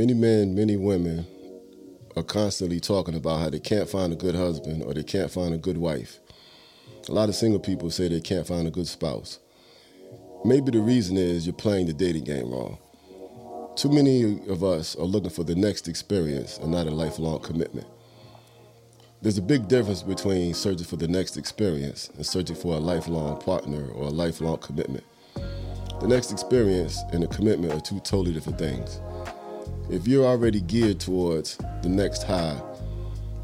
Many men, many women are constantly talking about how they can't find a good husband or they can't find a good wife. A lot of single people say they can't find a good spouse. Maybe the reason is you're playing the dating game wrong. Too many of us are looking for the next experience and not a lifelong commitment. There's a big difference between searching for the next experience and searching for a lifelong partner or a lifelong commitment. The next experience and a commitment are two totally different things. If you're already geared towards the next high,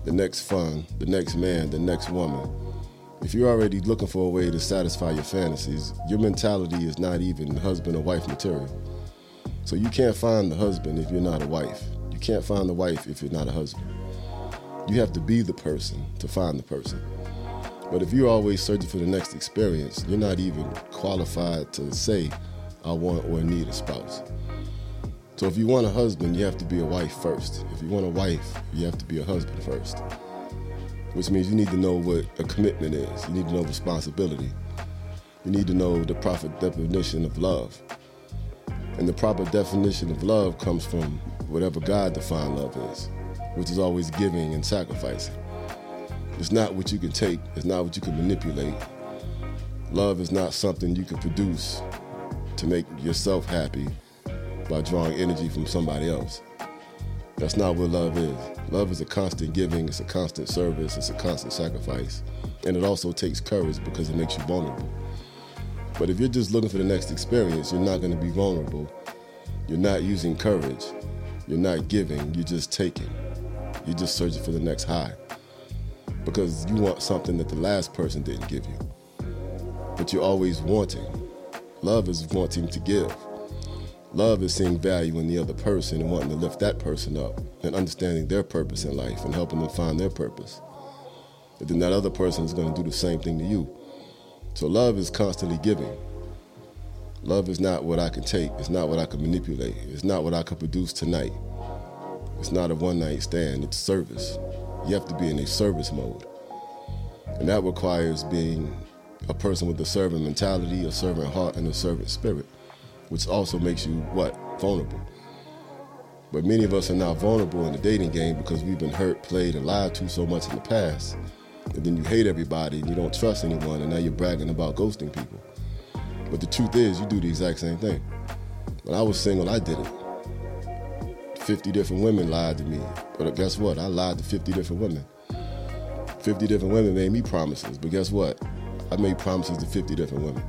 the next fun, the next man, the next woman, if you're already looking for a way to satisfy your fantasies, your mentality is not even husband or wife material. So you can't find the husband if you're not a wife. You can't find the wife if you're not a husband. You have to be the person to find the person. But if you're always searching for the next experience, you're not even qualified to say, I want or need a spouse. So if you want a husband, you have to be a wife first. If you want a wife, you have to be a husband first. Which means you need to know what a commitment is. You need to know responsibility. You need to know the proper definition of love. And the proper definition of love comes from whatever God defined love is which is always giving and sacrificing. It's not what you can take, it's not what you can manipulate. Love is not something you can produce to make yourself happy by drawing energy from somebody else. That's not what love is. Love is a constant giving, it's a constant service, it's a constant sacrifice. And it also takes courage because it makes you vulnerable. But if you're just looking for the next experience, you're not going to be vulnerable. You're not using courage. You're not giving, you're just taking. You're just searching for the next high because you want something that the last person didn't give you. But you're always wanting. Love is wanting to give. Love is seeing value in the other person and wanting to lift that person up and understanding their purpose in life and helping them find their purpose. And then that other person is going to do the same thing to you. So love is constantly giving. Love is not what I can take. It's not what I can manipulate. It's not what I can produce tonight. It's not a one night stand, it's service. You have to be in a service mode. And that requires being a person with a servant mentality, a servant heart, and a servant spirit, which also makes you what? Vulnerable. But many of us are now vulnerable in the dating game because we've been hurt, played, and lied to so much in the past. And then you hate everybody and you don't trust anyone, and now you're bragging about ghosting people. But the truth is, you do the exact same thing. When I was single, I did it. 50 different women lied to me. But guess what? I lied to 50 different women. 50 different women made me promises. But guess what? I made promises to 50 different women.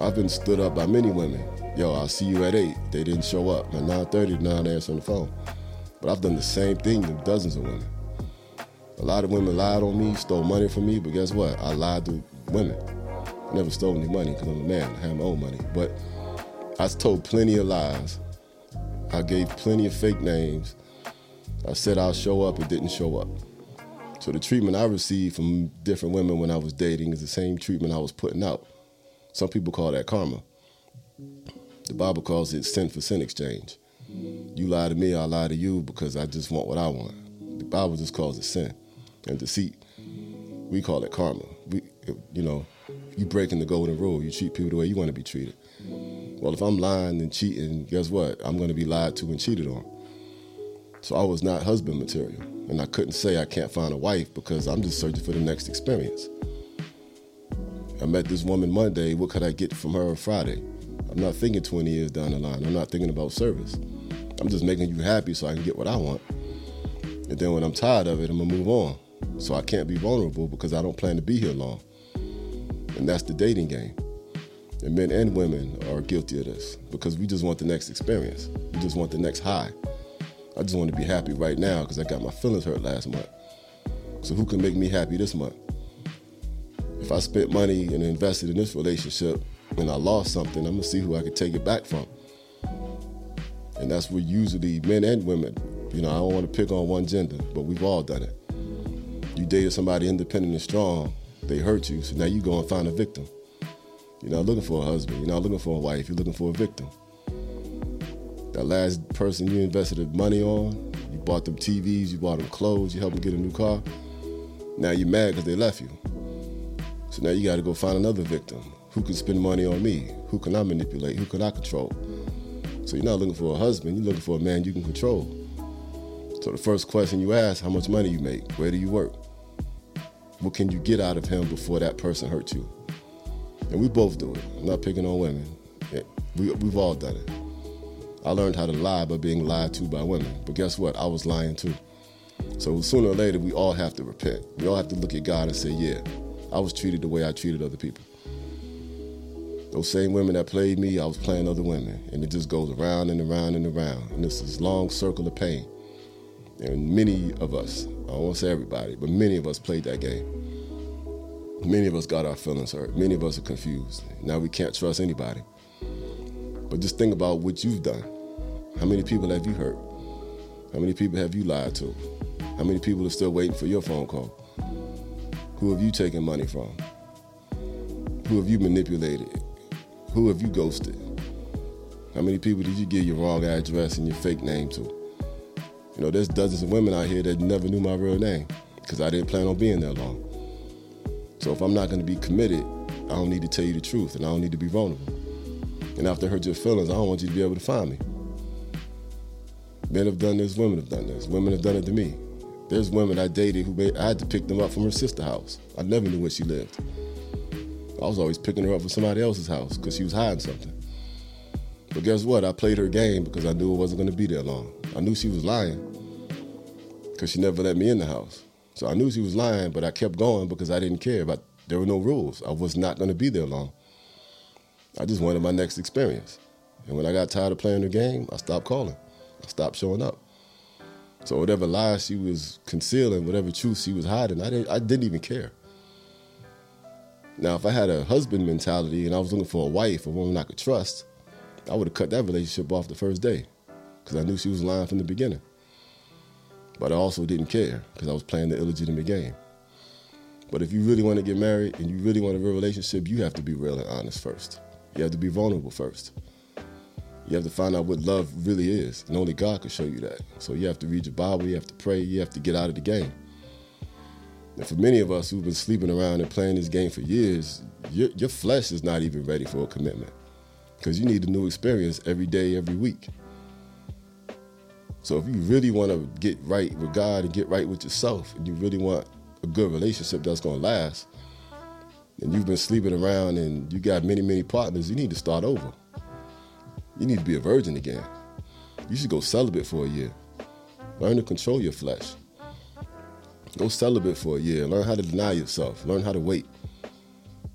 I've been stood up by many women. Yo, I'll see you at 8. They didn't show up. At 9.30, now they answer on the phone. But I've done the same thing to dozens of women. A lot of women lied on me, stole money from me, but guess what? I lied to women. I never stole any money because I'm a man. I have my own money. But I told plenty of lies I gave plenty of fake names. I said I'll show up, it didn't show up. So the treatment I received from different women when I was dating is the same treatment I was putting out. Some people call that karma. The Bible calls it sin for sin exchange. You lie to me, I lie to you because I just want what I want. The Bible just calls it sin and deceit. We call it karma. We, you know, you breaking the golden rule. You treat people the way you want to be treated. Well, if I'm lying and cheating, guess what? I'm going to be lied to and cheated on. So I was not husband material. And I couldn't say I can't find a wife because I'm just searching for the next experience. I met this woman Monday. What could I get from her on Friday? I'm not thinking 20 years down the line. I'm not thinking about service. I'm just making you happy so I can get what I want. And then when I'm tired of it, I'm to move on. So I can't be vulnerable because I don't plan to be here long. And that's the dating game. And men and women are guilty of this because we just want the next experience. We just want the next high. I just want to be happy right now because I got my feelings hurt last month. So who can make me happy this month? If I spent money and invested in this relationship and I lost something, I'm gonna see who I can take it back from. And that's where usually men and women, you know, I don't want to pick on one gender, but we've all done it. You dated somebody independent and strong, they hurt you, so now you go and find a victim. You're not looking for a husband. You're not looking for a wife. You're looking for a victim. That last person you invested money on, you bought them TVs, you bought them clothes, you helped them get a new car. Now you're mad because they left you. So now you got to go find another victim. Who can spend money on me? Who can I manipulate? Who can I control? So you're not looking for a husband, you're looking for a man you can control. So the first question you ask, how much money you make? Where do you work? What can you get out of him before that person hurts you? And we both do it. I'm not picking on women. We, we've all done it. I learned how to lie by being lied to by women. But guess what? I was lying too. So sooner or later, we all have to repent. We all have to look at God and say, yeah, I was treated the way I treated other people. Those same women that played me, I was playing other women. And it just goes around and around and around. And this long circle of pain. And many of us, I won't say everybody, but many of us played that game. Many of us got our feelings hurt. Many of us are confused. Now we can't trust anybody. But just think about what you've done. How many people have you hurt? How many people have you lied to? How many people are still waiting for your phone call? Who have you taken money from? Who have you manipulated? Who have you ghosted? How many people did you give your wrong address and your fake name to? You know, there's dozens of women out here that never knew my real name because I didn't plan on being there long. So if I'm not going to be committed, I don't need to tell you the truth and I don't need to be vulnerable. And after I hurt your feelings, I don't want you to be able to find me. Men have done this, women have done this. Women have done it to me. There's women I dated who I had to pick them up from her sister house. I never knew where she lived. I was always picking her up from somebody else's house because she was hiding something. But guess what? I played her game because I knew it wasn't going to be there long. I knew she was lying because she never let me in the house. So I knew she was lying, but I kept going because I didn't care. But there were no rules. I was not going to be there long. I just wanted my next experience. And when I got tired of playing the game, I stopped calling. I stopped showing up. So whatever lies she was concealing, whatever truth she was hiding, I didn't, I didn't even care. Now, if I had a husband mentality and I was looking for a wife, a woman I could trust, I would have cut that relationship off the first day because I knew she was lying from the beginning. But I also didn't care because I was playing the illegitimate game. But if you really want to get married and you really want a real relationship, you have to be real and honest first. You have to be vulnerable first. You have to find out what love really is, and only God can show you that. So you have to read your Bible, you have to pray, you have to get out of the game. And for many of us who've been sleeping around and playing this game for years, your, your flesh is not even ready for a commitment because you need a new experience every day, every week. So if you really want to get right with God and get right with yourself, and you really want a good relationship that's going to last, and you've been sleeping around and you got many, many partners, you need to start over. You need to be a virgin again. You should go celibate for a year. Learn to control your flesh. Go celibate for a year. Learn how to deny yourself. Learn how to wait.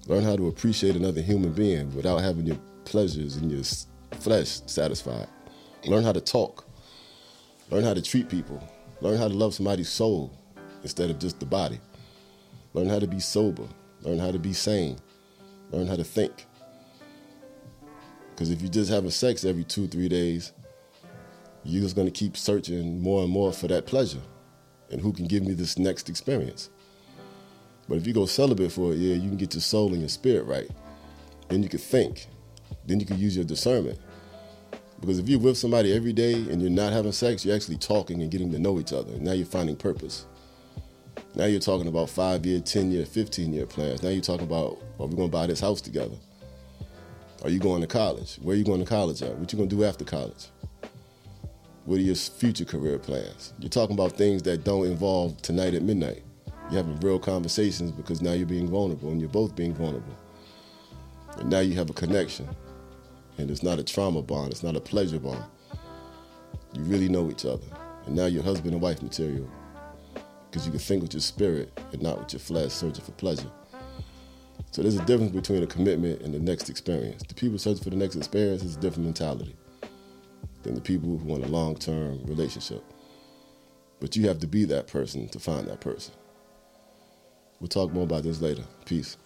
Learn how to appreciate another human being without having your pleasures and your flesh satisfied. Learn how to talk. Learn how to treat people. Learn how to love somebody's soul instead of just the body. Learn how to be sober. Learn how to be sane. Learn how to think. Because if you're just having sex every two, three days, you're just to keep searching more and more for that pleasure and who can give me this next experience. But if you go celibate for a year, you can get your soul and your spirit right. Then you can think. Then you can use your discernment. Because if you're with somebody every day and you're not having sex, you're actually talking and getting to know each other. Now you're finding purpose. Now you're talking about five year, 10 year, 15 year plans. Now you're talking about, are we going to buy this house together? Are you going to college? Where are you going to college at? What you to do after college? What are your future career plans? You're talking about things that don't involve tonight at midnight. You're having real conversations because now you're being vulnerable and you're both being vulnerable. And now you have a connection. And it's not a trauma bond, it's not a pleasure bond. You really know each other. And now you're husband and wife material. Because you can think with your spirit and not with your flesh, searching for pleasure. So there's a difference between a commitment and the next experience. The people searching for the next experience is a different mentality than the people who want a long term relationship. But you have to be that person to find that person. We'll talk more about this later. Peace.